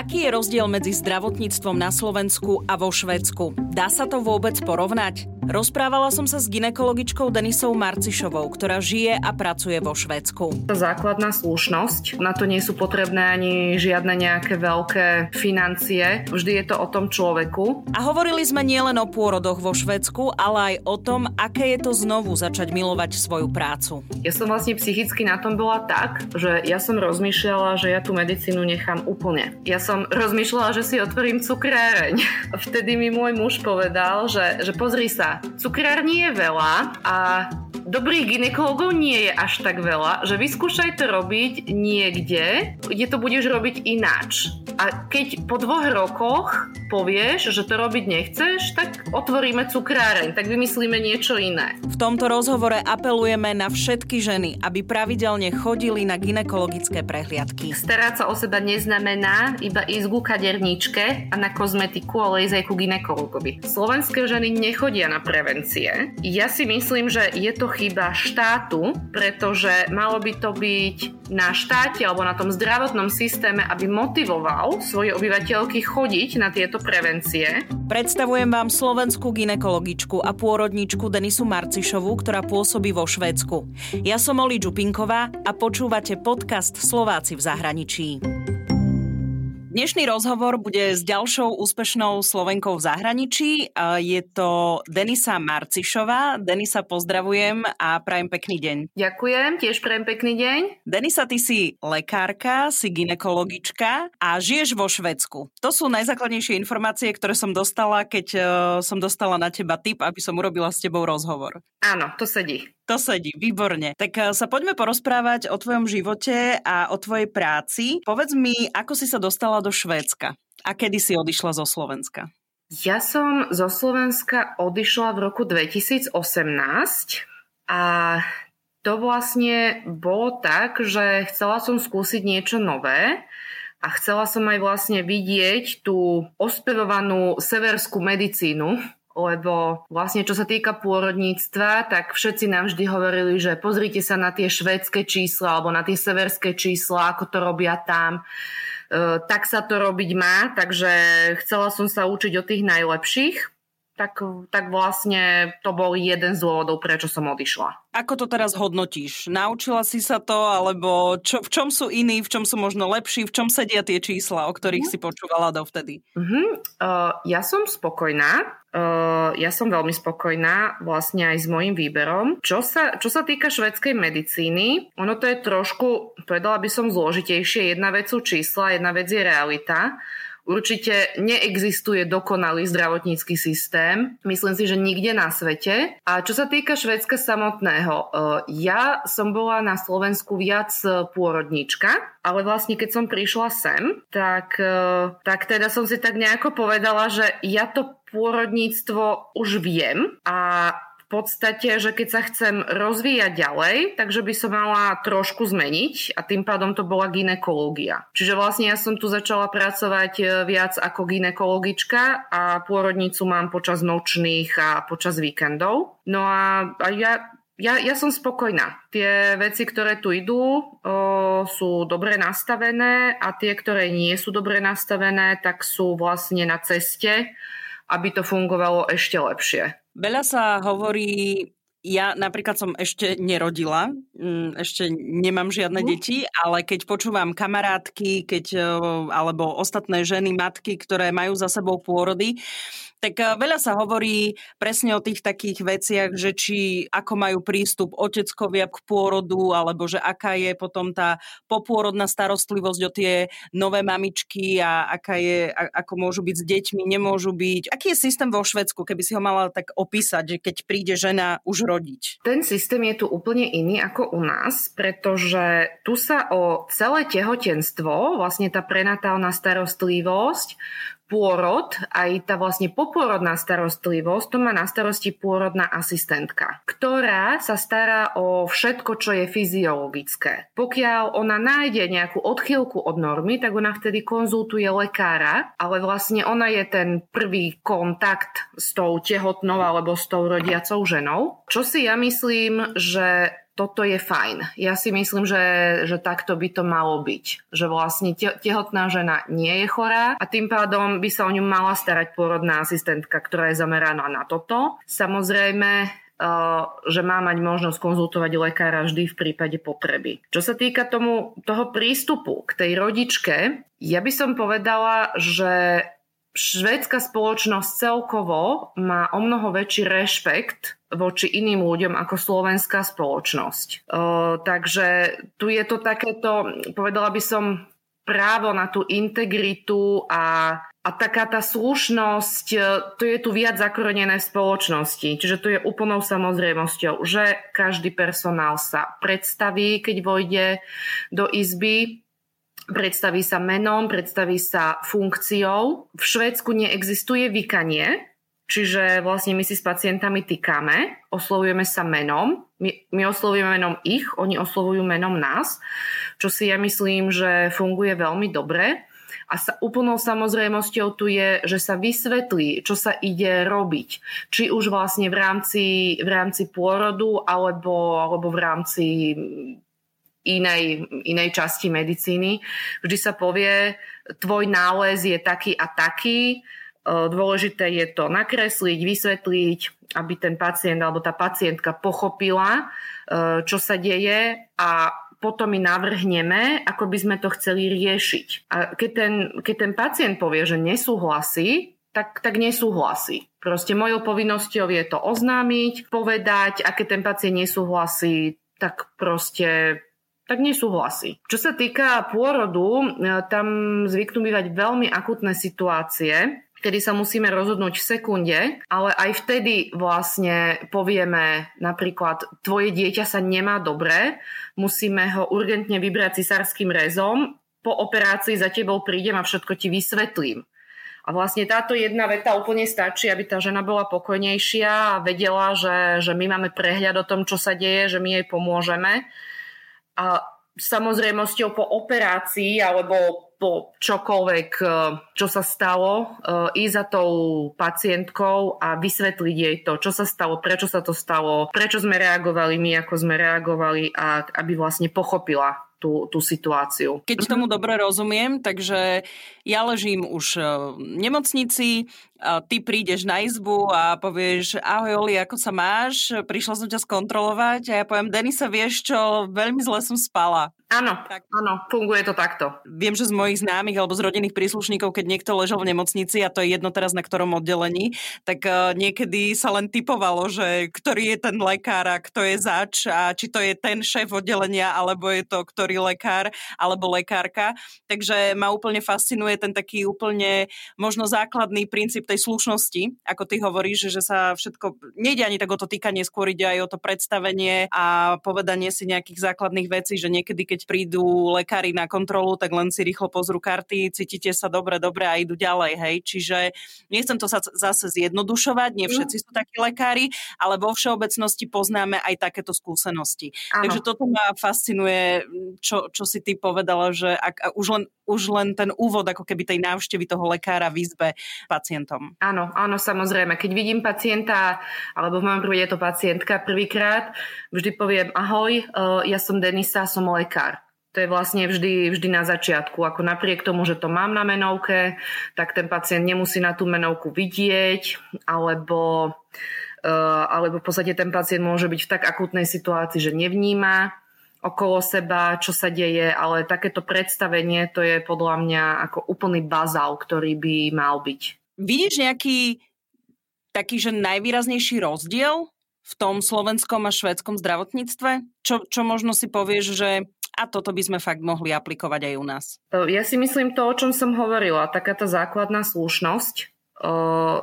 Aký je rozdiel medzi zdravotníctvom na Slovensku a vo Švédsku? Dá sa to vôbec porovnať? Rozprávala som sa s ginekologičkou Denisou Marcišovou, ktorá žije a pracuje vo Švédsku. Základná slušnosť, na to nie sú potrebné ani žiadne nejaké veľké financie. Vždy je to o tom človeku. A hovorili sme nielen o pôrodoch vo Švédsku, ale aj o tom, aké je to znovu začať milovať svoju prácu. Ja som vlastne psychicky na tom bola tak, že ja som rozmýšľala, že ja tú medicínu nechám úplne. Ja som rozmýšľala, že si otvorím cukráreň. Vtedy mi môj muž povedal, že, že pozri sa, cukrár nie je veľa a dobrých ginekologov nie je až tak veľa, že vyskúšaj to robiť niekde, kde to budeš robiť ináč. A keď po dvoch rokoch povieš, že to robiť nechceš, tak otvoríme cukráreň, tak vymyslíme niečo iné. V tomto rozhovore apelujeme na všetky ženy, aby pravidelne chodili na ginekologické prehliadky. Starať sa o seba neznamená iba ísť ku kaderníčke a na kozmetiku, ale ísť aj ku ginekologovi. Slovenské ženy nechodia na prevencie. Ja si myslím, že je to chyba štátu, pretože malo by to byť na štáte alebo na tom zdravotnom systéme, aby motivoval svoje obyvateľky chodiť na tieto prevencie. Predstavujem vám slovenskú ginekologičku a pôrodničku Denisu Marcišovu, ktorá pôsobí vo Švédsku. Ja som Oli Čupinková a počúvate podcast Slováci v zahraničí. Dnešný rozhovor bude s ďalšou úspešnou Slovenkou v zahraničí. Je to Denisa Marcišová. Denisa, pozdravujem a prajem pekný deň. Ďakujem, tiež prajem pekný deň. Denisa, ty si lekárka, si ginekologička a žiješ vo Švedsku. To sú najzákladnejšie informácie, ktoré som dostala, keď e, som dostala na teba tip, aby som urobila s tebou rozhovor. Áno, to sedí. To sedí, výborne. Tak eh, sa poďme porozprávať o tvojom živote a o tvojej práci. Povedz mi, ako si sa dostala do Švédska a kedy si odišla zo Slovenska? Ja som zo Slovenska odišla v roku 2018 a to vlastne bolo tak, že chcela som skúsiť niečo nové a chcela som aj vlastne vidieť tú ospevovanú severskú medicínu, lebo vlastne čo sa týka pôrodníctva, tak všetci nám vždy hovorili, že pozrite sa na tie švédske čísla alebo na tie severské čísla, ako to robia tam. E, tak sa to robiť má, takže chcela som sa učiť od tých najlepších tak, tak vlastne to bol jeden z dôvodov, prečo som odišla. Ako to teraz hodnotíš? Naučila si sa to, alebo čo, v čom sú iní, v čom sú možno lepší, v čom sedia tie čísla, o ktorých uh-huh. si počúvala dovtedy? Uh-huh. Uh, ja som spokojná, ja som veľmi spokojná vlastne aj s môjim výberom. Čo sa, čo sa týka švedskej medicíny, ono to je trošku, povedala by som, zložitejšie. Jedna vec sú čísla, jedna vec je realita. Určite neexistuje dokonalý zdravotnícky systém. Myslím si, že nikde na svete. A čo sa týka Švedska samotného, ja som bola na Slovensku viac pôrodnička, ale vlastne keď som prišla sem, tak, tak teda som si tak nejako povedala, že ja to pôrodníctvo už viem a podstate, že keď sa chcem rozvíjať ďalej, takže by som mala trošku zmeniť a tým pádom to bola ginekológia. Čiže vlastne ja som tu začala pracovať e, viac ako ginekologička a pôrodnicu mám počas nočných a počas víkendov. No a, a ja ja, ja som spokojná. Tie veci, ktoré tu idú, o, sú dobre nastavené a tie, ktoré nie sú dobre nastavené, tak sú vlastne na ceste, aby to fungovalo ešte lepšie. Veľa sa hovorí ja napríklad som ešte nerodila, mm, ešte nemám žiadne deti, ale keď počúvam kamarátky, keď, alebo ostatné ženy, matky, ktoré majú za sebou pôrody, tak eh, veľa sa hovorí presne o tých takých veciach, že či ako majú prístup oteckovia k pôrodu, alebo že aká je potom tá popôrodná starostlivosť o tie nové mamičky a aká je, ako môžu byť s deťmi, nemôžu byť. Aký je systém vo Švedsku, keby si ho mala tak opísať, že keď príde žena už rodiť? Ten systém je tu úplne iný ako u nás, pretože tu sa o celé tehotenstvo, vlastne tá prenatálna starostlivosť, pôrod, aj tá vlastne popôrodná starostlivosť, to má na starosti pôrodná asistentka, ktorá sa stará o všetko, čo je fyziologické. Pokiaľ ona nájde nejakú odchýlku od normy, tak ona vtedy konzultuje lekára, ale vlastne ona je ten prvý kontakt s tou tehotnou alebo s tou rodiacou ženou. Čo si ja myslím, že toto je fajn. Ja si myslím, že, že takto by to malo byť. Že vlastne tehotná žena nie je chorá a tým pádom by sa o ňu mala starať pôrodná asistentka, ktorá je zameraná na toto. Samozrejme, že má mať možnosť konzultovať lekára vždy v prípade potreby. Čo sa týka tomu, toho prístupu k tej rodičke, ja by som povedala, že švédska spoločnosť celkovo má o mnoho väčší rešpekt voči iným ľuďom ako slovenská spoločnosť. takže tu je to takéto, povedala by som, právo na tú integritu a a taká tá slušnosť, e, to je tu viac zakorenené v spoločnosti. Čiže to je úplnou samozrejmosťou, že každý personál sa predstaví, keď vojde do izby, predstaví sa menom, predstaví sa funkciou. V Švédsku neexistuje vykanie, čiže vlastne my si s pacientami týkame, oslovujeme sa menom, my, my oslovujeme menom ich, oni oslovujú menom nás, čo si ja myslím, že funguje veľmi dobre. A sa, úplnou samozrejmosťou tu je, že sa vysvetlí, čo sa ide robiť. Či už vlastne v rámci, v rámci pôrodu alebo, alebo v rámci inej, inej časti medicíny. Vždy sa povie, tvoj nález je taký a taký, dôležité je to nakresliť, vysvetliť, aby ten pacient alebo tá pacientka pochopila, čo sa deje a potom my navrhneme, ako by sme to chceli riešiť. A keď ten, keď ten pacient povie, že nesúhlasí, tak, tak nesúhlasí. Proste mojou povinnosťou je to oznámiť, povedať a keď ten pacient nesúhlasí, tak proste tak nesúhlasí. Čo sa týka pôrodu, tam zvyknú bývať veľmi akutné situácie, kedy sa musíme rozhodnúť v sekunde, ale aj vtedy vlastne povieme napríklad, tvoje dieťa sa nemá dobre, musíme ho urgentne vybrať cisárským rezom, po operácii za tebou prídem a všetko ti vysvetlím. A vlastne táto jedna veta úplne stačí, aby tá žena bola pokojnejšia a vedela, že, že my máme prehľad o tom, čo sa deje, že my jej pomôžeme. A samozrejmosťou po operácii alebo po čokoľvek, e, čo sa stalo, e, ísť za tou pacientkou a vysvetliť jej to, čo sa stalo, prečo sa to stalo, prečo sme reagovali my, ako sme reagovali a aby vlastne pochopila tú, tú situáciu. Keď tomu dobre rozumiem, takže ja ležím už v nemocnici, ty prídeš na izbu a povieš, ahoj Oli, ako sa máš? Prišla som ťa skontrolovať a ja poviem, Denisa, vieš čo, veľmi zle som spala. Áno, tak. áno, funguje to takto. Viem, že z mojich známych alebo z rodinných príslušníkov, keď niekto ležal v nemocnici, a to je jedno teraz na ktorom oddelení, tak uh, niekedy sa len typovalo, že ktorý je ten lekár a kto je zač a či to je ten šéf oddelenia, alebo je to ktorý lekár alebo lekárka. Takže ma úplne fascinuje ten taký úplne možno základný princíp tej slušnosti, ako ty hovoríš, že sa všetko, nejde ani tak o to týkanie, skôr ide aj o to predstavenie a povedanie si nejakých základných vecí, že niekedy, keď prídu lekári na kontrolu, tak len si rýchlo pozrú karty, cítite sa dobre, dobre a idú ďalej, hej. Čiže nechcem to sa zase zjednodušovať, nie všetci sú takí lekári, ale vo všeobecnosti poznáme aj takéto skúsenosti. Ano. Takže toto ma fascinuje, čo, čo si ty povedala, že ak, už len už len ten úvod ako keby tej návštevy toho lekára v izbe pacientom. Áno, áno, samozrejme. Keď vidím pacienta, alebo v mojom prípade je to pacientka prvýkrát, vždy poviem ahoj, e, ja som Denisa, som lekár. To je vlastne vždy, vždy na začiatku. Ako napriek tomu, že to mám na menovke, tak ten pacient nemusí na tú menovku vidieť, alebo, uh, alebo v podstate ten pacient môže byť v tak akútnej situácii, že nevníma okolo seba, čo sa deje, ale takéto predstavenie to je podľa mňa ako úplný bazál, ktorý by mal byť. Vidíš nejaký taký, že najvýraznejší rozdiel v tom slovenskom a švedskom zdravotníctve? Čo, čo možno si povieš, že a toto by sme fakt mohli aplikovať aj u nás? Ja si myslím to, o čom som hovorila, taká tá základná slušnosť,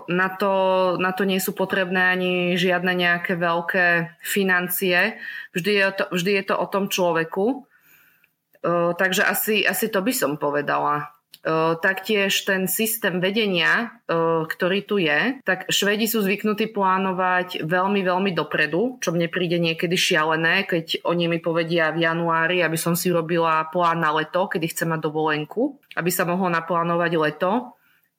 na to, na to nie sú potrebné ani žiadne nejaké veľké financie. Vždy je to, vždy je to o tom človeku. Takže asi, asi to by som povedala. Taktiež ten systém vedenia, ktorý tu je, tak Švedi sú zvyknutí plánovať veľmi, veľmi dopredu, čo mne príde niekedy šialené, keď oni mi povedia v januári, aby som si robila plán na leto, kedy chcem mať dovolenku, aby sa mohlo naplánovať leto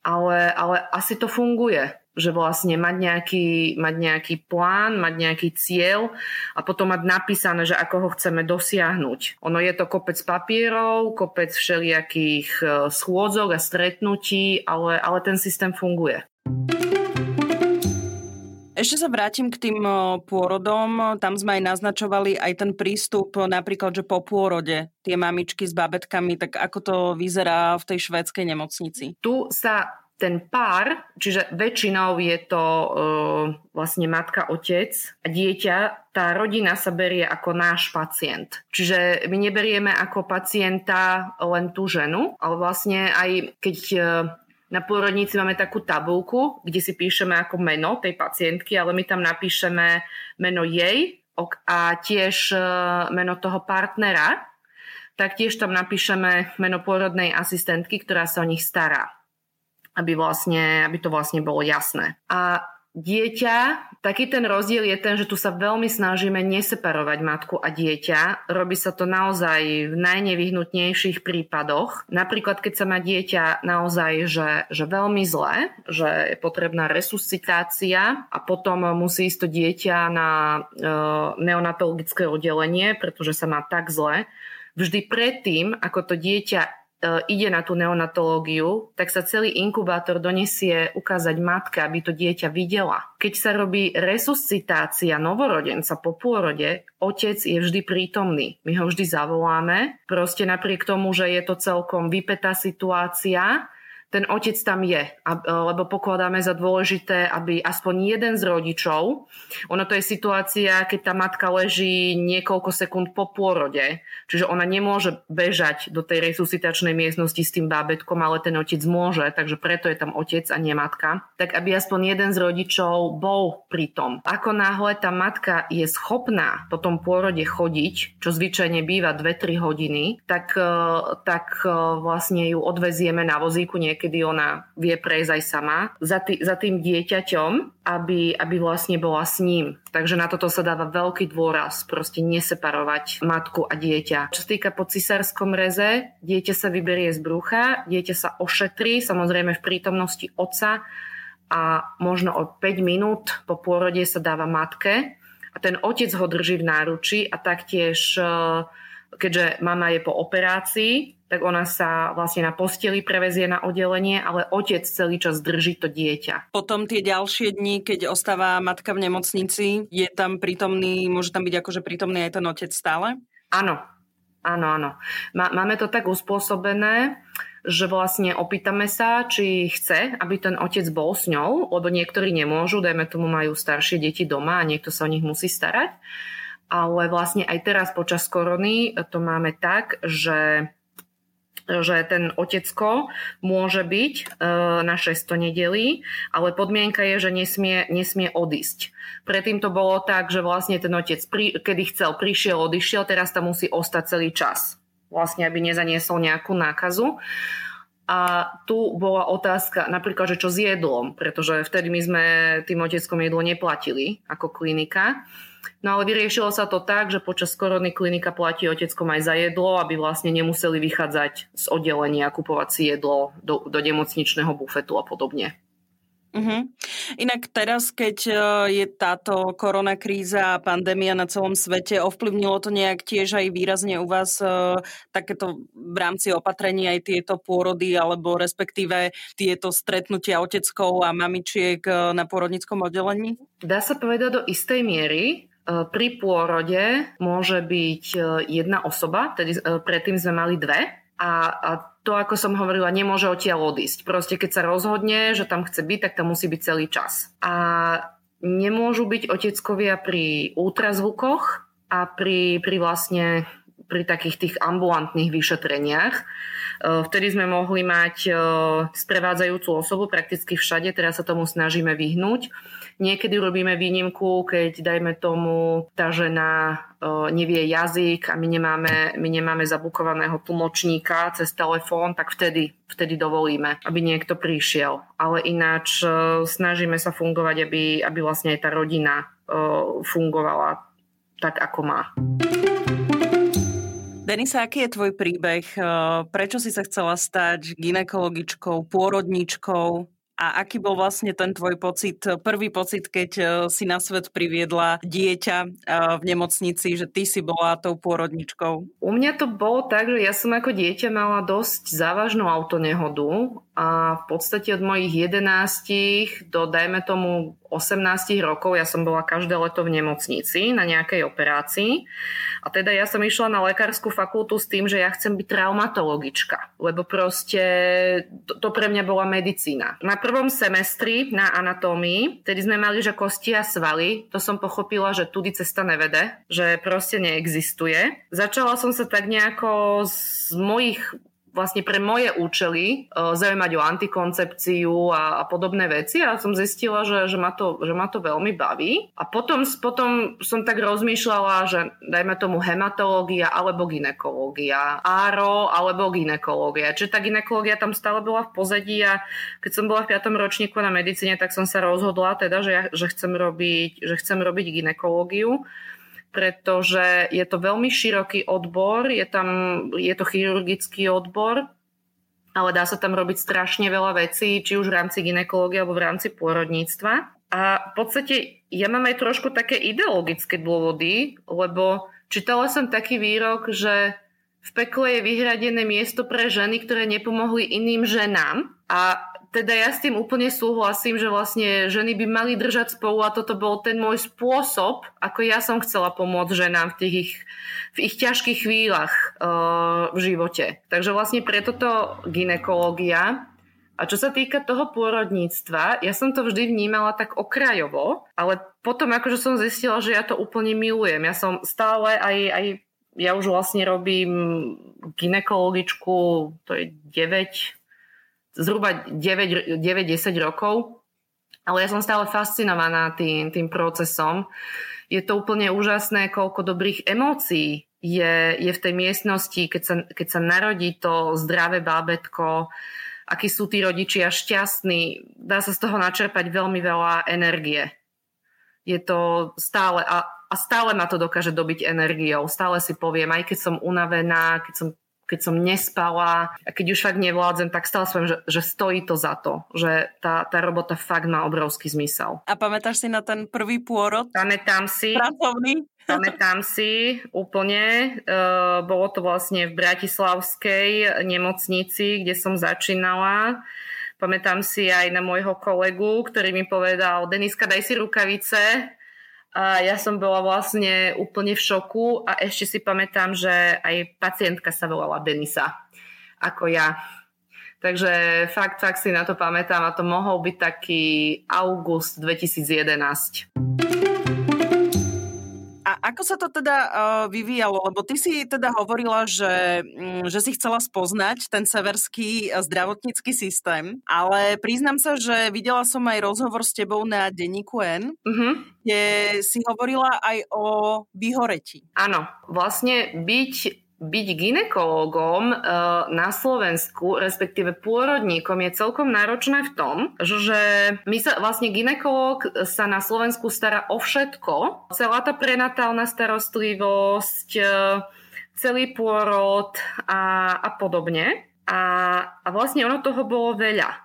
ale, ale asi to funguje. že vlastne mať nejaký, mať nejaký plán, mať nejaký cieľ a potom mať napísané, že ako ho chceme dosiahnuť. Ono je to kopec papierov, kopec všelijakých e, schôdzok a stretnutí, ale, ale ten systém funguje. Ešte sa vrátim k tým pôrodom. Tam sme aj naznačovali aj ten prístup napríklad, že po pôrode tie mamičky s babetkami, tak ako to vyzerá v tej švédskej nemocnici? Tu sa ten pár, čiže väčšinou je to e, vlastne matka, otec a dieťa, tá rodina sa berie ako náš pacient. Čiže my neberieme ako pacienta len tú ženu, ale vlastne aj keď e, na pôrodnici máme takú tabulku, kde si píšeme ako meno tej pacientky, ale my tam napíšeme meno jej a tiež e, meno toho partnera, tak tiež tam napíšeme meno pôrodnej asistentky, ktorá sa o nich stará aby, vlastne, aby to vlastne bolo jasné. A dieťa, taký ten rozdiel je ten, že tu sa veľmi snažíme neseparovať matku a dieťa. Robí sa to naozaj v najnevyhnutnejších prípadoch. Napríklad, keď sa má dieťa naozaj, že, že veľmi zle, že je potrebná resuscitácia a potom musí ísť to dieťa na e, neonatologické oddelenie, pretože sa má tak zle, vždy predtým, ako to dieťa ide na tú neonatológiu, tak sa celý inkubátor donesie ukázať matke, aby to dieťa videla. Keď sa robí resuscitácia novorodenca po pôrode, otec je vždy prítomný. My ho vždy zavoláme. Proste napriek tomu, že je to celkom vypetá situácia, ten otec tam je, lebo pokladáme za dôležité, aby aspoň jeden z rodičov, ono to je situácia, keď tá matka leží niekoľko sekúnd po pôrode, čiže ona nemôže bežať do tej resuscitačnej miestnosti s tým bábetkom, ale ten otec môže, takže preto je tam otec a nie matka, tak aby aspoň jeden z rodičov bol pri tom. Ako náhle tá matka je schopná po tom pôrode chodiť, čo zvyčajne býva 2-3 hodiny, tak, e, tak e, vlastne ju odvezieme na vozíku niekde niekedy ona vie prejsť aj sama za, tý, za tým dieťaťom, aby, aby vlastne bola s ním. Takže na toto sa dáva veľký dôraz, proste neseparovať matku a dieťa. Čo sa týka po cisárskom reze, dieťa sa vyberie z brucha, dieťa sa ošetrí, samozrejme v prítomnosti otca a možno o 5 minút po pôrode sa dáva matke a ten otec ho drží v náruči a taktiež eh, keďže mama je po operácii, tak ona sa vlastne na posteli prevezie na oddelenie, ale otec celý čas drží to dieťa. Potom tie ďalšie dni, keď ostáva matka v nemocnici, je tam prítomný, môže tam byť akože prítomný aj ten otec stále? Áno, áno, áno. Máme to tak uspôsobené, že vlastne opýtame sa, či chce, aby ten otec bol s ňou, lebo niektorí nemôžu, dajme tomu majú staršie deti doma a niekto sa o nich musí starať. Ale vlastne aj teraz počas korony to máme tak, že že ten otecko môže byť e, na 600 nedelí, ale podmienka je, že nesmie, nesmie odísť. Predtým to bolo tak, že vlastne ten otec, pri, kedy chcel, prišiel, odišiel, teraz tam musí ostať celý čas. Vlastne, aby nezaniesol nejakú nákazu. A tu bola otázka napríklad, že čo s jedlom, pretože vtedy my sme tým oteckom jedlo neplatili ako klinika. No ale vyriešilo sa to tak, že počas korony klinika platí oteckom aj za jedlo, aby vlastne nemuseli vychádzať z oddelenia a kupovať si jedlo do, do nemocničného bufetu a podobne. Uh-huh. Inak teraz, keď e, je táto korona kríza a pandémia na celom svete, ovplyvnilo to nejak tiež aj výrazne u vás uh, takéto v rámci opatrení aj tieto pôrody alebo respektíve tieto stretnutia oteckov a mamičiek uh, na pôrodnickom oddelení? Dá sa povedať do istej miery. Pri pôrode môže byť jedna osoba, tedy predtým sme mali dve, a, a to, ako som hovorila, nemôže odtiaľ odísť. Proste keď sa rozhodne, že tam chce byť, tak tam musí byť celý čas. A nemôžu byť oteckovia pri ultrazvukoch a pri, pri vlastne pri takých tých ambulantných vyšetreniach. E, vtedy sme mohli mať e, sprevádzajúcu osobu prakticky všade, teraz sa tomu snažíme vyhnúť. Niekedy robíme výnimku, keď dajme tomu tá žena e, nevie jazyk a my nemáme, my nemáme zabukovaného tlmočníka cez telefón, tak vtedy, vtedy dovolíme, aby niekto prišiel. Ale ináč snažíme sa fungovať, aby, aby vlastne aj tá rodina fungovala tak, ako má. Denisa, aký je tvoj príbeh? Prečo si sa chcela stať ginekologičkou, pôrodničkou? A aký bol vlastne ten tvoj pocit, prvý pocit, keď e, si na svet priviedla dieťa e, v nemocnici, že ty si bola tou pôrodničkou? U mňa to bolo tak, že ja som ako dieťa mala dosť závažnú autonehodu a v podstate od mojich 11 do dajme tomu 18 rokov ja som bola každé leto v nemocnici na nejakej operácii a teda ja som išla na lekárskú fakultu s tým, že ja chcem byť traumatologička, lebo proste to, to pre mňa bola medicína. Na prvom semestri na anatómii, tedy sme mali, že kosti a svaly, to som pochopila, že tudy cesta nevede, že proste neexistuje. Začala som sa tak nejako z mojich vlastne pre moje účely uh, zaujímať o antikoncepciu a, a podobné veci a som zistila, že, že, ma to, že ma to veľmi baví. A potom, potom som tak rozmýšľala, že dajme tomu hematológia alebo ginekológia, áro alebo ginekológia. Čiže tá ginekológia tam stále bola v pozadí a keď som bola v 5. ročníku na medicíne, tak som sa rozhodla teda, že, ja, že, chcem, robiť, že chcem robiť ginekológiu pretože je to veľmi široký odbor, je, tam, je to chirurgický odbor, ale dá sa tam robiť strašne veľa vecí, či už v rámci ginekológie alebo v rámci pôrodníctva. A v podstate ja mám aj trošku také ideologické dôvody, lebo čítala som taký výrok, že v pekle je vyhradené miesto pre ženy, ktoré nepomohli iným ženám. A teda ja s tým úplne súhlasím, že vlastne ženy by mali držať spolu a toto bol ten môj spôsob, ako ja som chcela pomôcť ženám v tých ich, v ich ťažkých chvíľach uh, v živote. Takže vlastne preto to ginekológia. A čo sa týka toho pôrodníctva, ja som to vždy vnímala tak okrajovo, ale potom akože som zistila, že ja to úplne milujem. Ja som stále aj, aj ja už vlastne robím ginekologičku, to je 9 zhruba 9-10 rokov, ale ja som stále fascinovaná tým, tým procesom. Je to úplne úžasné, koľko dobrých emócií je, je v tej miestnosti, keď sa, keď sa narodí to zdravé bábetko, akí sú tí rodičia šťastní. Dá sa z toho načerpať veľmi veľa energie. Je to stále, a, a stále ma to dokáže dobiť energiou. Stále si poviem, aj keď som unavená, keď som keď som nespala a keď už fakt nevládzem, tak stále som, že, že stojí to za to, že tá, tá robota fakt má obrovský zmysel. A pamätáš si na ten prvý pôrod? Pamätám si. Pracovný? Pamätám si úplne. Uh, bolo to vlastne v Bratislavskej nemocnici, kde som začínala. Pamätám si aj na môjho kolegu, ktorý mi povedal, Deniska, daj si rukavice, a ja som bola vlastne úplne v šoku a ešte si pamätám, že aj pacientka sa volala Denisa, ako ja. Takže fakt, fakt si na to pamätám a to mohol byť taký august 2011. Ako sa to teda uh, vyvíjalo? Lebo ty si teda hovorila, že, um, že si chcela spoznať ten severský uh, zdravotnícky systém, ale priznám sa, že videla som aj rozhovor s tebou na denníku N, uh-huh. kde si hovorila aj o vyhoreti. Áno, vlastne byť byť ginekológom e, na Slovensku, respektíve pôrodníkom, je celkom náročné v tom, že my sa vlastne ginekológ sa na Slovensku stará o všetko. Celá tá prenatálna starostlivosť, e, celý pôrod a, a podobne. A, a vlastne ono toho bolo veľa. E,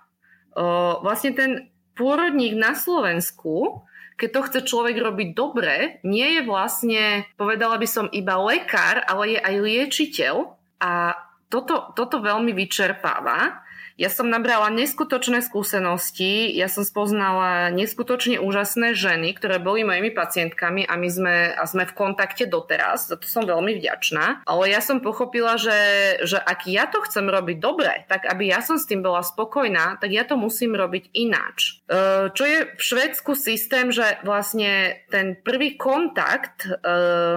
vlastne ten pôrodník na Slovensku keď to chce človek robiť dobre, nie je vlastne, povedala by som, iba lekár, ale je aj liečiteľ a toto, toto veľmi vyčerpáva. Ja som nabrala neskutočné skúsenosti, ja som spoznala neskutočne úžasné ženy, ktoré boli mojimi pacientkami a my sme, a sme v kontakte doteraz, za to som veľmi vďačná. Ale ja som pochopila, že, že ak ja to chcem robiť dobre, tak aby ja som s tým bola spokojná, tak ja to musím robiť ináč. E, čo je v Švedsku systém, že vlastne ten prvý kontakt e,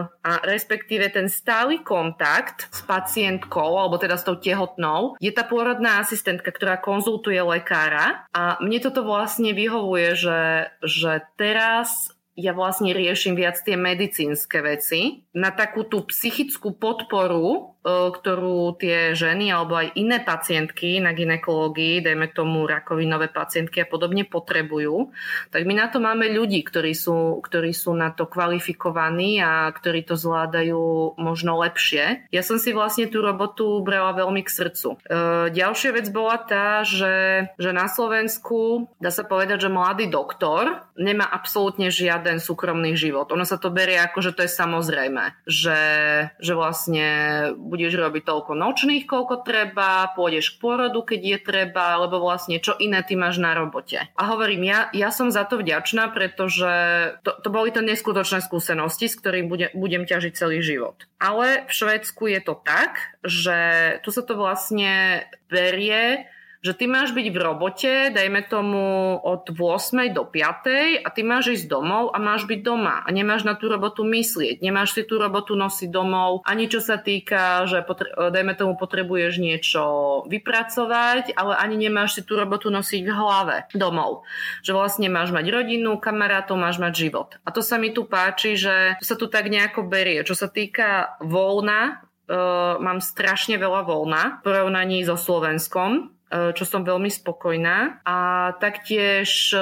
a respektíve ten stály kontakt s pacientkou, alebo teda s tou tehotnou, je tá pôrodná asistentka pacientka, ktorá konzultuje lekára a mne toto vlastne vyhovuje, že, že teraz ja vlastne riešim viac tie medicínske veci. Na takú tú psychickú podporu ktorú tie ženy alebo aj iné pacientky na ginekológii, dajme tomu rakovinové pacientky a podobne potrebujú, tak my na to máme ľudí, ktorí sú, ktorí sú na to kvalifikovaní a ktorí to zvládajú možno lepšie. Ja som si vlastne tú robotu brala veľmi k srdcu. Ďalšia vec bola tá, že, že na Slovensku dá sa povedať, že mladý doktor nemá absolútne žiaden súkromný život. Ono sa to berie ako, že to je samozrejme, že, že vlastne budeš robiť toľko nočných, koľko treba, pôjdeš k pôrodu, keď je treba, alebo vlastne čo iné ty máš na robote. A hovorím, ja, ja som za to vďačná, pretože to, to boli to neskutočné skúsenosti, s ktorým bude, budem ťažiť celý život. Ale v Švedsku je to tak, že tu sa to vlastne berie že ty máš byť v robote, dajme tomu od 8. do 5. a ty máš ísť domov a máš byť doma a nemáš na tú robotu myslieť, nemáš si tú robotu nosiť domov, ani čo sa týka, že potre- dajme tomu potrebuješ niečo vypracovať, ale ani nemáš si tú robotu nosiť v hlave domov. Že vlastne máš mať rodinu, kamarátov, máš mať život. A to sa mi tu páči, že sa tu tak nejako berie. Čo sa týka voľna, Uh, mám strašne veľa voľna v porovnaní so Slovenskom. E, čo som veľmi spokojná. A taktiež e,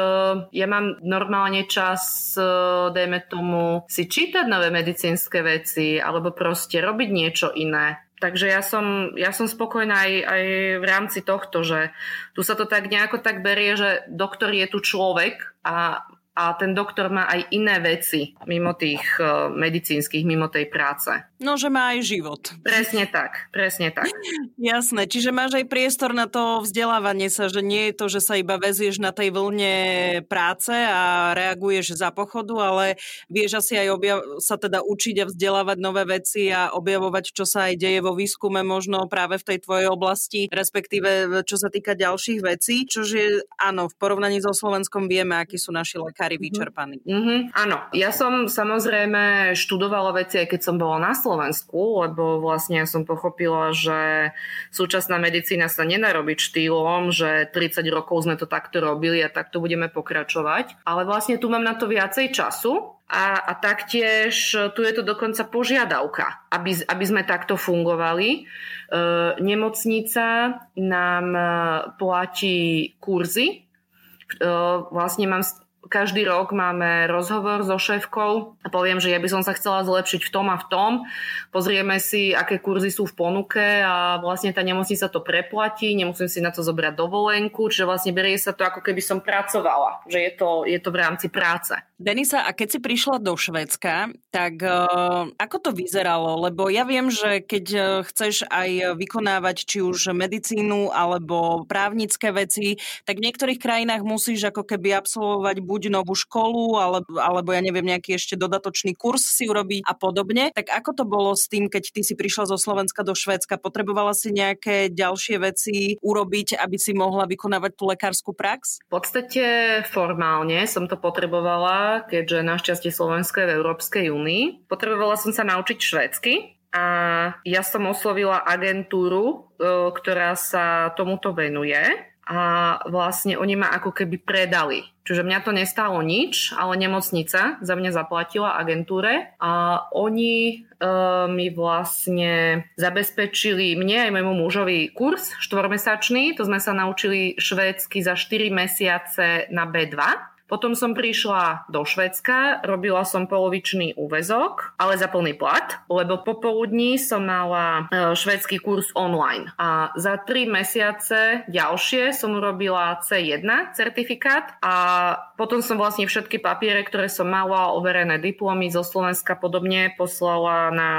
ja mám normálne čas, e, dajme tomu, si čítať nové medicínske veci alebo proste robiť niečo iné. Takže ja som, ja som spokojná aj, aj v rámci tohto, že tu sa to tak nejako tak berie, že doktor je tu človek a a ten doktor má aj iné veci mimo tých uh, medicínskych, mimo tej práce. No, že má aj život. Presne tak, presne tak. Jasné, čiže máš aj priestor na to vzdelávanie sa, že nie je to, že sa iba vezieš na tej vlne práce a reaguješ za pochodu, ale vieš asi aj objav- sa teda učiť a vzdelávať nové veci a objavovať, čo sa aj deje vo výskume možno práve v tej tvojej oblasti, respektíve čo sa týka ďalších vecí, čože áno, v porovnaní so Slovenskom vieme, akí sú naši lekári lekári mhm. vyčerpaní. Mm-hmm, áno, ja som samozrejme študovala veci aj keď som bola na Slovensku, lebo vlastne ja som pochopila, že súčasná medicína sa nedá robiť štýlom, že 30 rokov sme to takto robili a takto budeme pokračovať. Ale vlastne tu mám na to viacej času a, a taktiež tu je to dokonca požiadavka, aby, aby sme takto fungovali. E, nemocnica nám e, platí kurzy. E, vlastne mám každý rok máme rozhovor so šéfkou a poviem, že ja by som sa chcela zlepšiť v tom a v tom. Pozrieme si, aké kurzy sú v ponuke a vlastne tá nemocnica to preplatí, nemusím si na to zobrať dovolenku, čiže vlastne berie sa to ako keby som pracovala, že je to, je to v rámci práce. Denisa, a keď si prišla do Švédska, tak uh, ako to vyzeralo? Lebo ja viem, že keď uh, chceš aj vykonávať či už medicínu alebo právnické veci, tak v niektorých krajinách musíš ako keby absolvovať buď novú školu, alebo, alebo ja neviem, nejaký ešte dodatočný kurz si urobiť a podobne. Tak ako to bolo s tým, keď ty si prišla zo Slovenska do Švédska? Potrebovala si nejaké ďalšie veci urobiť, aby si mohla vykonávať tú lekárskú prax? V podstate formálne som to potrebovala, keďže našťastie Slovensko je v Európskej únii. Potrebovala som sa naučiť švédsky, a ja som oslovila agentúru, e, ktorá sa tomuto venuje a vlastne oni ma ako keby predali. Čiže mňa to nestálo nič, ale nemocnica za mňa zaplatila agentúre a oni e, mi vlastne zabezpečili mne aj môjmu mužovi kurz štvormesačný, to sme sa naučili švédsky za 4 mesiace na B2 potom som prišla do Švedska, robila som polovičný úvezok, ale za plný plat, lebo popoludní som mala e, švedský kurz online. A za tri mesiace ďalšie som robila C1 certifikát a potom som vlastne všetky papiere, ktoré som mala, overené diplomy zo Slovenska podobne, poslala na,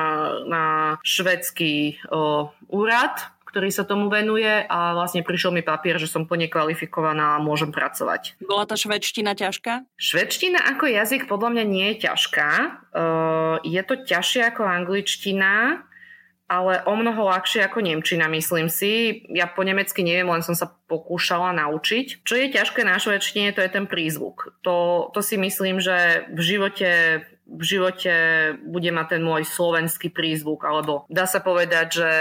na švedský o, úrad ktorý sa tomu venuje a vlastne prišiel mi papier, že som plne kvalifikovaná a môžem pracovať. Bola tá švedština ťažká? Švedština ako jazyk podľa mňa nie je ťažká. Je to ťažšie ako angličtina, ale o mnoho ľahšie ako Nemčina, myslím si. Ja po nemecky neviem, len som sa pokúšala naučiť. Čo je ťažké na švedčine, to je ten prízvuk. To, to si myslím, že v živote v živote bude mať ten môj slovenský prízvuk, alebo dá sa povedať, že,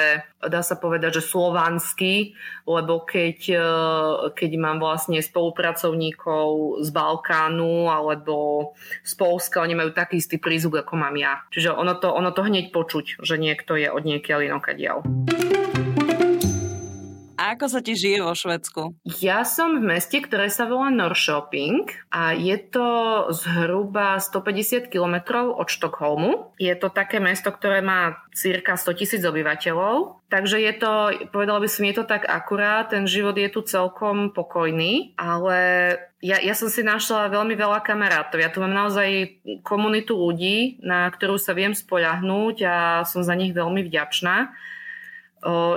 dá sa povedať, že slovanský, lebo keď, e, keď mám vlastne spolupracovníkov z Balkánu alebo z Polska, oni majú taký istý prízvuk, ako mám ja. Čiže ono to, ono to hneď počuť, že niekto je od niekiaľ inokadiaľ. Ako sa ti žije vo Švedsku? Ja som v meste, ktoré sa volá Norrköping a je to zhruba 150 km od Štokholmu. Je to také mesto, ktoré má cirka 100 tisíc obyvateľov. Takže je to, povedala by som, je to tak akurát, ten život je tu celkom pokojný, ale ja, ja som si našla veľmi veľa kamarátov. Ja tu mám naozaj komunitu ľudí, na ktorú sa viem spoľahnúť a som za nich veľmi vďačná.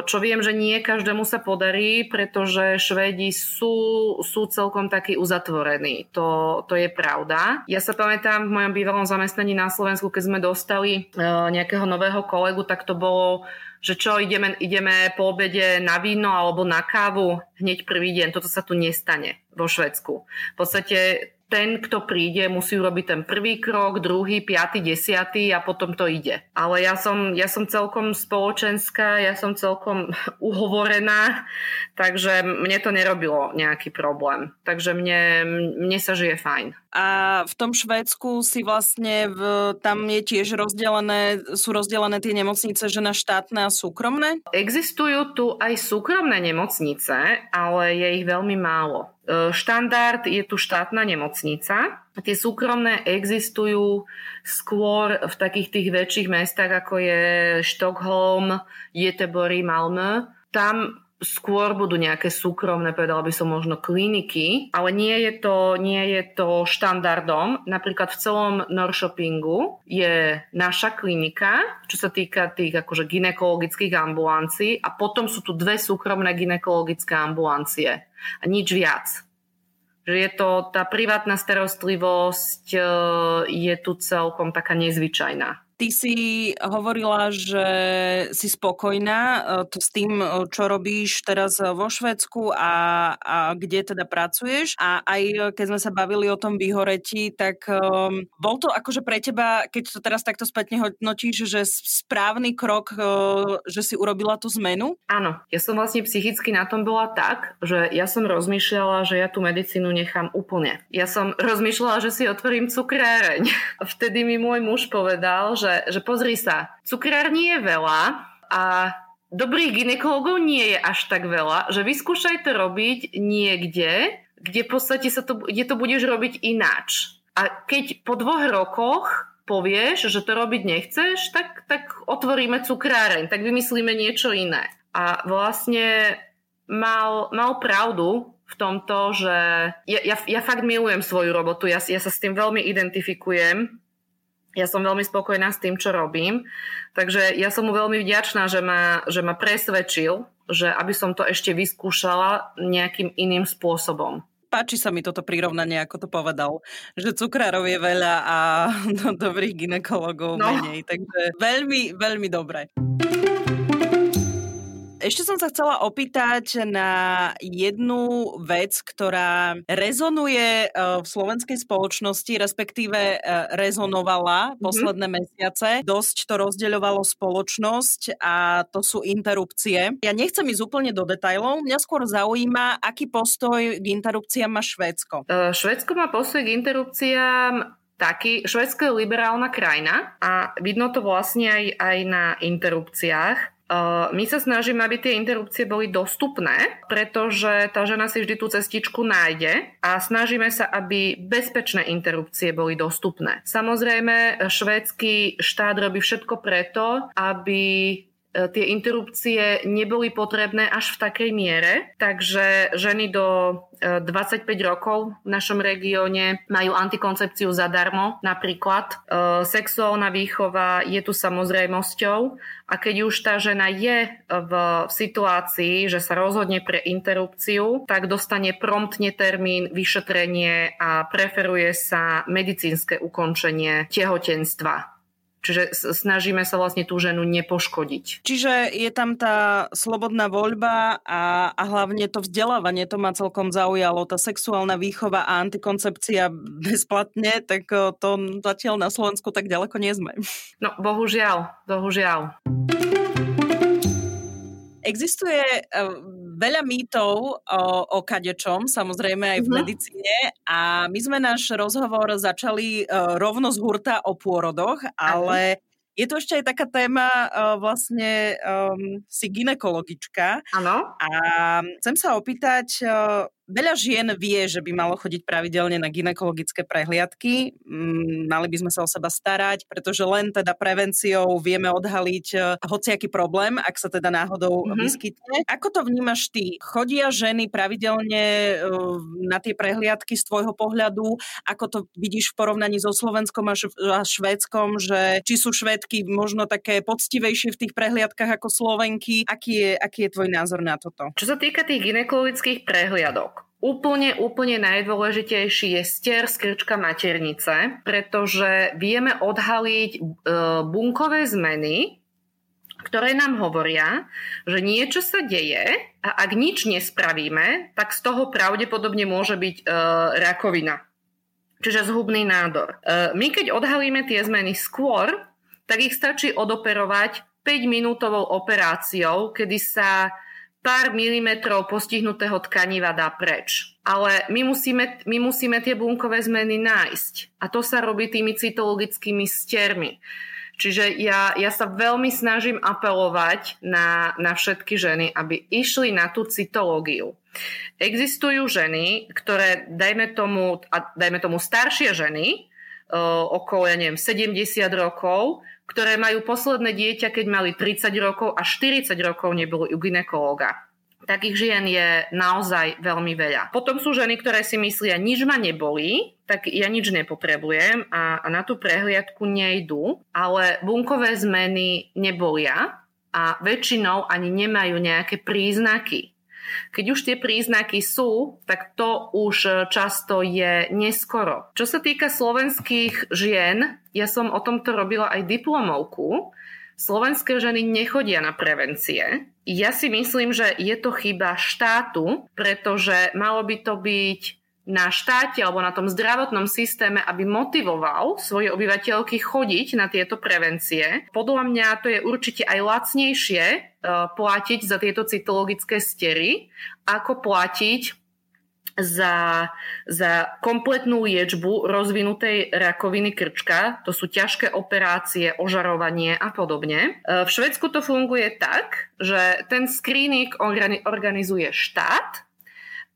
Čo viem, že nie každému sa podarí, pretože Švédi sú, sú celkom takí uzatvorení. To, to je pravda. Ja sa pamätám v mojom bývalom zamestnaní na Slovensku, keď sme dostali nejakého nového kolegu, tak to bolo že čo, ideme, ideme po obede na víno alebo na kávu hneď prvý deň. Toto sa tu nestane vo Švedsku. V podstate ten, kto príde, musí urobiť ten prvý krok, druhý, piatý, desiatý a potom to ide. Ale ja som, ja som celkom spoločenská, ja som celkom uhovorená, takže mne to nerobilo nejaký problém. Takže mne, mne sa žije fajn. A v tom Švédsku si vlastne, v, tam je tiež rozdelené, sú rozdelené tie nemocnice, že na štátne a súkromné? Existujú tu aj súkromné nemocnice, ale je ich veľmi málo. E, štandard je tu štátna nemocnica. Tie súkromné existujú skôr v takých tých väčších mestách, ako je Štokholm, Göteborg, Malmö. Tam skôr budú nejaké súkromné, povedala by som možno kliniky, ale nie je to, nie je to štandardom. Napríklad v celom Noršopingu je naša klinika, čo sa týka tých akože ginekologických ambulancií a potom sú tu dve súkromné ginekologické ambulancie a nič viac. Že je to, tá privátna starostlivosť e, je tu celkom taká nezvyčajná. Ty si hovorila, že si spokojná e, s tým, e, čo robíš teraz vo Švedsku a, a kde teda pracuješ. A aj keď sme sa bavili o tom vyhoretí, tak um, bol to akože pre teba, keď to teraz takto spätne hodnotíš, že správny krok, uh, že si urobila tú zmenu? Áno, ja som vlastne psychicky na tom bola tak, že ja som rozmýšľala, že ja tú medicínu nechám úplne. Ja som rozmýšľala, že si otvorím cukráreň. Vtedy mi môj muž povedal, že že, že pozri sa, cukrár nie je veľa a dobrých ginekologov nie je až tak veľa, že vyskúšaj to robiť niekde, kde v podstate sa to, kde to budeš robiť ináč. A keď po dvoch rokoch povieš, že to robiť nechceš, tak, tak otvoríme cukráreň, tak vymyslíme niečo iné. A vlastne mal, mal pravdu v tomto, že ja, ja, ja fakt milujem svoju robotu, ja, ja sa s tým veľmi identifikujem ja som veľmi spokojná s tým, čo robím. Takže ja som mu veľmi vďačná, že ma, že ma presvedčil, že aby som to ešte vyskúšala nejakým iným spôsobom. Páči sa mi toto prirovnanie, ako to povedal, že cukrárov je veľa a no, dobrých ginekologov no. menej. Takže veľmi, veľmi dobre. Ešte som sa chcela opýtať na jednu vec, ktorá rezonuje e, v slovenskej spoločnosti, respektíve e, rezonovala mm-hmm. posledné mesiace. Dosť to rozdeľovalo spoločnosť a to sú interrupcie. Ja nechcem ísť úplne do detajlov, mňa skôr zaujíma, aký postoj k interrupciám má Švédsko. Uh, Švédsko má postoj k interrupciám taký, Švedsko je liberálna krajina a vidno to vlastne aj, aj na interrupciách. My sa snažíme, aby tie interrupcie boli dostupné, pretože tá žena si vždy tú cestičku nájde a snažíme sa, aby bezpečné interrupcie boli dostupné. Samozrejme, švédsky štát robí všetko preto, aby tie interrupcie neboli potrebné až v takej miere, takže ženy do 25 e, rokov v našom regióne majú antikoncepciu zadarmo napríklad. E, sexuálna výchova je tu samozrejmosťou a keď už tá žena je v situácii, že sa rozhodne pre interrupciu, tak dostane promptne termín, vyšetrenie a preferuje sa medicínske ukončenie tehotenstva Čiže snažíme sa vlastne tú ženu nepoškodiť. Čiže je tam tá slobodná voľba a, a hlavne to vzdelávanie, to ma celkom zaujalo, tá sexuálna výchova a antikoncepcia bezplatne, tak to zatiaľ na Slovensku tak ďaleko nie sme. No, bohužiaľ, bohužiaľ. Existuje veľa mýtov o, o kadečom, samozrejme aj v mm-hmm. medicíne a my sme náš rozhovor začali rovno z hurta o pôrodoch, ale je to ešte aj taká téma uh, vlastne um, si ginekologička. Áno. A chcem sa opýtať, uh, Veľa žien vie, že by malo chodiť pravidelne na ginekologické prehliadky. Mm, mali by sme sa o seba starať, pretože len teda prevenciou vieme odhaliť e, hociaký problém, ak sa teda náhodou mm-hmm. vyskytne. Ako to vnímaš ty? Chodia ženy pravidelne e, na tie prehliadky z tvojho pohľadu? Ako to vidíš v porovnaní so Slovenskom a, Švédskom, že či sú Švédky možno také poctivejšie v tých prehliadkach ako Slovenky? Aký je, aký je tvoj názor na toto? Čo sa týka tých ginekologických prehliadok, Úplne, úplne najdôležitejší je stier skrčka maternice, pretože vieme odhaliť e, bunkové zmeny, ktoré nám hovoria, že niečo sa deje a ak nič nespravíme, tak z toho pravdepodobne môže byť e, rakovina. Čiže zhubný nádor. E, my keď odhalíme tie zmeny skôr, tak ich stačí odoperovať 5-minútovou operáciou, kedy sa pár milimetrov postihnutého tkaniva dá preč. Ale my musíme, my musíme tie bunkové zmeny nájsť. A to sa robí tými cytologickými stiermi. Čiže ja, ja sa veľmi snažím apelovať na, na všetky ženy, aby išli na tú cytológiu. Existujú ženy, ktoré, dajme tomu, a dajme tomu staršie ženy, okolo, ja neviem, 70 rokov, ktoré majú posledné dieťa, keď mali 30 rokov a 40 rokov neboli u ginekológa. Takých žien je naozaj veľmi veľa. Potom sú ženy, ktoré si myslia, nič ma nebolí, tak ja nič nepotrebujem a, a na tú prehliadku nejdu, ale bunkové zmeny nebolia a väčšinou ani nemajú nejaké príznaky. Keď už tie príznaky sú, tak to už často je neskoro. Čo sa týka slovenských žien, ja som o tomto robila aj diplomovku. Slovenské ženy nechodia na prevencie. Ja si myslím, že je to chyba štátu, pretože malo by to byť na štáte alebo na tom zdravotnom systéme, aby motivoval svoje obyvateľky chodiť na tieto prevencie. Podľa mňa to je určite aj lacnejšie e, platiť za tieto cytologické stery, ako platiť za, za kompletnú liečbu rozvinutej rakoviny krčka. To sú ťažké operácie, ožarovanie a podobne. E, v Švedsku to funguje tak, že ten screening organizuje štát,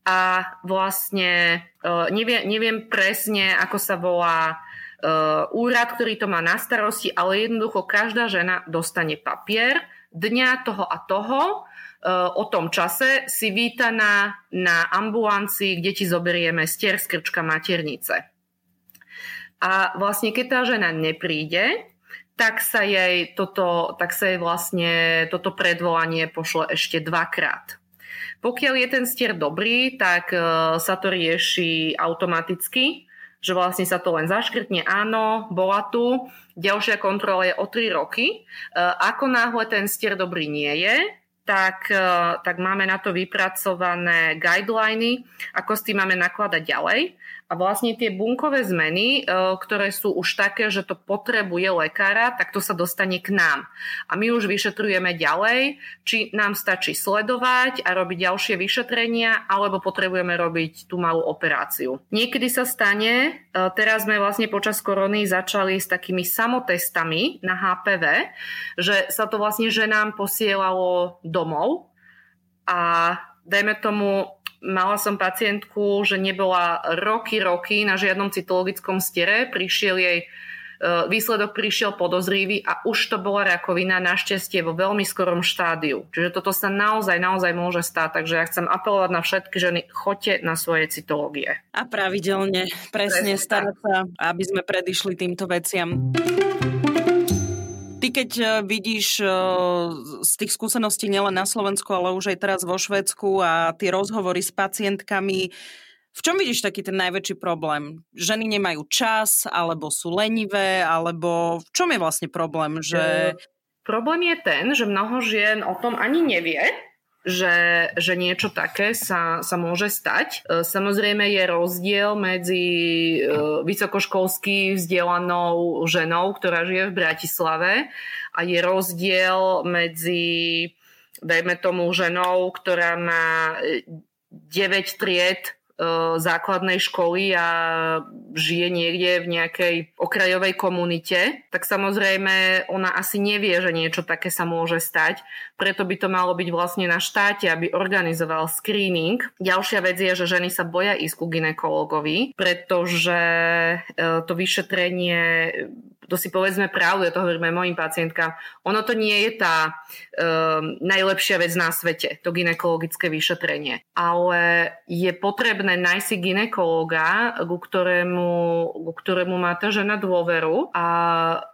a vlastne uh, neviem, neviem presne, ako sa volá uh, úrad, ktorý to má na starosti, ale jednoducho každá žena dostane papier dňa toho a toho uh, o tom čase si vítaná na ambulancii, kde ti zoberieme stier z krčka maternice. A vlastne keď tá žena nepríde, tak sa jej toto, tak sa jej vlastne toto predvolanie pošle ešte dvakrát. Pokiaľ je ten stier dobrý, tak e, sa to rieši automaticky, že vlastne sa to len zaškrtne, áno, bola tu, ďalšia kontrola je o 3 roky. E, ako náhle ten stier dobrý nie je, tak, e, tak máme na to vypracované guideliny, ako s tým máme nakladať ďalej. A vlastne tie bunkové zmeny, e, ktoré sú už také, že to potrebuje lekára, tak to sa dostane k nám. A my už vyšetrujeme ďalej, či nám stačí sledovať a robiť ďalšie vyšetrenia, alebo potrebujeme robiť tú malú operáciu. Niekedy sa stane, e, teraz sme vlastne počas korony začali s takými samotestami na HPV, že sa to vlastne ženám posielalo domov a dajme tomu Mala som pacientku, že nebola roky, roky na žiadnom cytologickom stiere. Prišiel jej e, výsledok prišiel podozrivý a už to bola rakovina našťastie vo veľmi skorom štádiu. Čiže toto sa naozaj, naozaj môže stať. Takže ja chcem apelovať na všetky ženy, choďte na svoje cytológie. A pravidelne, presne, presne starať sa, aby sme predišli týmto veciam. Keď e, vidíš e, z tých skúseností nielen na Slovensku, ale už aj teraz vo Švedsku a tie rozhovory s pacientkami, V čom vidíš taký ten najväčší problém? Ženy nemajú čas, alebo sú lenivé, alebo v čom je vlastne problém? Že... Problém je ten, že mnoho žien o tom ani nevie, že, že niečo také sa, sa môže stať. E, samozrejme je rozdiel medzi e, vysokoškolsky vzdelanou ženou, ktorá žije v Bratislave a je rozdiel medzi dajme tomu ženou, ktorá má 9 tried E, základnej školy a žije niekde v nejakej okrajovej komunite, tak samozrejme ona asi nevie, že niečo také sa môže stať. Preto by to malo byť vlastne na štáte, aby organizoval screening. Ďalšia vec je, že ženy sa boja ísť ku ginekologovi, pretože e, to vyšetrenie to si povedzme pravdu, ja to hovorím aj mojim pacientkám, ono to nie je tá um, najlepšia vec na svete, to ginekologické vyšetrenie. Ale je potrebné nájsť si ginekológa, ku ktorému, ku ktorému má tá žena dôveru a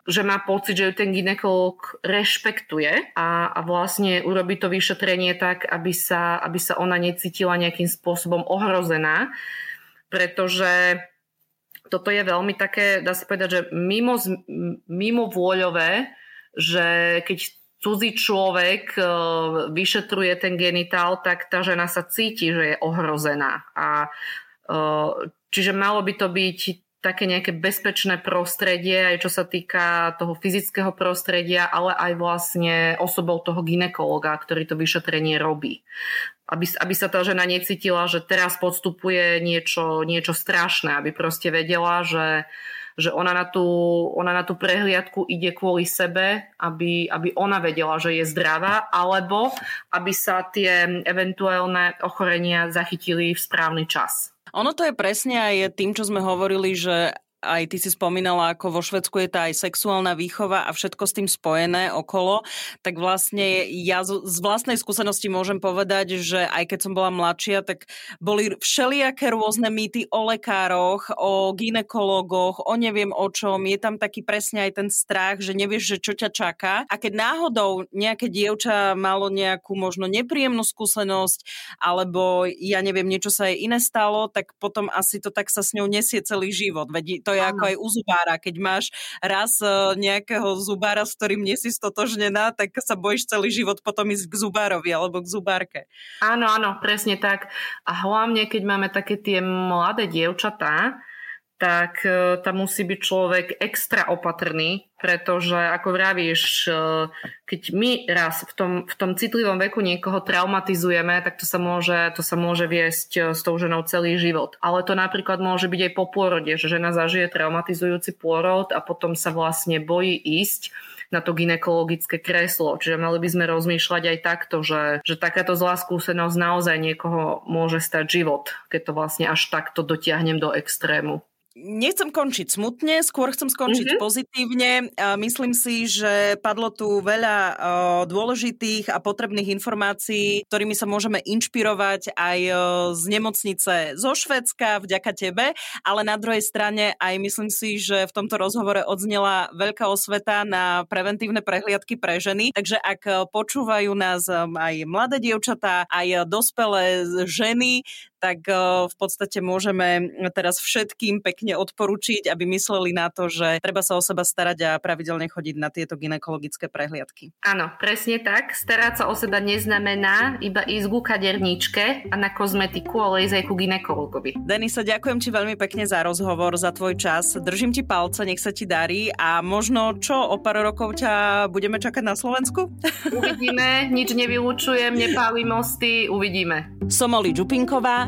že má pocit, že ju ten ginekológ rešpektuje a, a vlastne urobí to vyšetrenie tak, aby sa, aby sa ona necítila nejakým spôsobom ohrozená, pretože toto je veľmi také, dá sa povedať, že mimo, mimo vôľové, že keď cudzí človek e, vyšetruje ten genitál, tak tá žena sa cíti, že je ohrozená. A, e, čiže malo by to byť také nejaké bezpečné prostredie, aj čo sa týka toho fyzického prostredia, ale aj vlastne osobou toho ginekologa, ktorý to vyšetrenie robí aby, aby sa tá žena necítila, že teraz podstupuje niečo, niečo strašné, aby proste vedela, že, že ona, na tú, ona na tú prehliadku ide kvôli sebe, aby, aby ona vedela, že je zdravá, alebo aby sa tie eventuálne ochorenia zachytili v správny čas. Ono to je presne aj tým, čo sme hovorili, že aj ty si spomínala, ako vo Švedsku je tá aj sexuálna výchova a všetko s tým spojené okolo, tak vlastne ja z, vlastnej skúsenosti môžem povedať, že aj keď som bola mladšia, tak boli všelijaké rôzne mýty o lekároch, o ginekologoch, o neviem o čom. Je tam taký presne aj ten strach, že nevieš, že čo ťa čaká. A keď náhodou nejaké dievča malo nejakú možno nepríjemnú skúsenosť, alebo ja neviem, niečo sa jej iné stalo, tak potom asi to tak sa s ňou nesie celý život. Veď to je ano. ako aj u zubára. Keď máš raz e, nejakého zubára, s ktorým nie si stotožnená, tak sa bojíš celý život potom ísť k zubárovi alebo k zubárke. Áno, áno, presne tak. A hlavne, keď máme také tie mladé dievčatá, tak e, tam musí byť človek extra opatrný, pretože ako vravíš, e, keď my raz v tom, v tom citlivom veku niekoho traumatizujeme, tak to sa, môže, to sa môže viesť e, s tou ženou celý život. Ale to napríklad môže byť aj po pôrode, že žena zažije traumatizujúci pôrod a potom sa vlastne bojí ísť na to ginekologické kreslo. Čiže mali by sme rozmýšľať aj takto, že, že takáto zlá skúsenosť naozaj niekoho môže stať život, keď to vlastne až takto dotiahnem do extrému nechcem končiť smutne, skôr chcem skončiť mm-hmm. pozitívne. Myslím si, že padlo tu veľa dôležitých a potrebných informácií, ktorými sa môžeme inšpirovať aj z nemocnice zo Švedska, vďaka tebe, ale na druhej strane aj myslím si, že v tomto rozhovore odznela veľká osveta na preventívne prehliadky pre ženy. Takže ak počúvajú nás aj mladé dievčatá, aj dospelé ženy, tak v podstate môžeme teraz všetkým pekne odporučiť, aby mysleli na to, že treba sa o seba starať a pravidelne chodiť na tieto ginekologické prehliadky. Áno, presne tak. Starať sa o seba neznamená iba ísť ku kaderníčke a na kozmetiku, ale ísť aj ku ginekologovi. Denisa, ďakujem ti veľmi pekne za rozhovor, za tvoj čas. Držím ti palce, nech sa ti darí a možno čo, o pár rokov ťa budeme čakať na Slovensku? Uvidíme, nič nevylučujem, nepálim mosty, uvidíme. Som Oli Čupinková,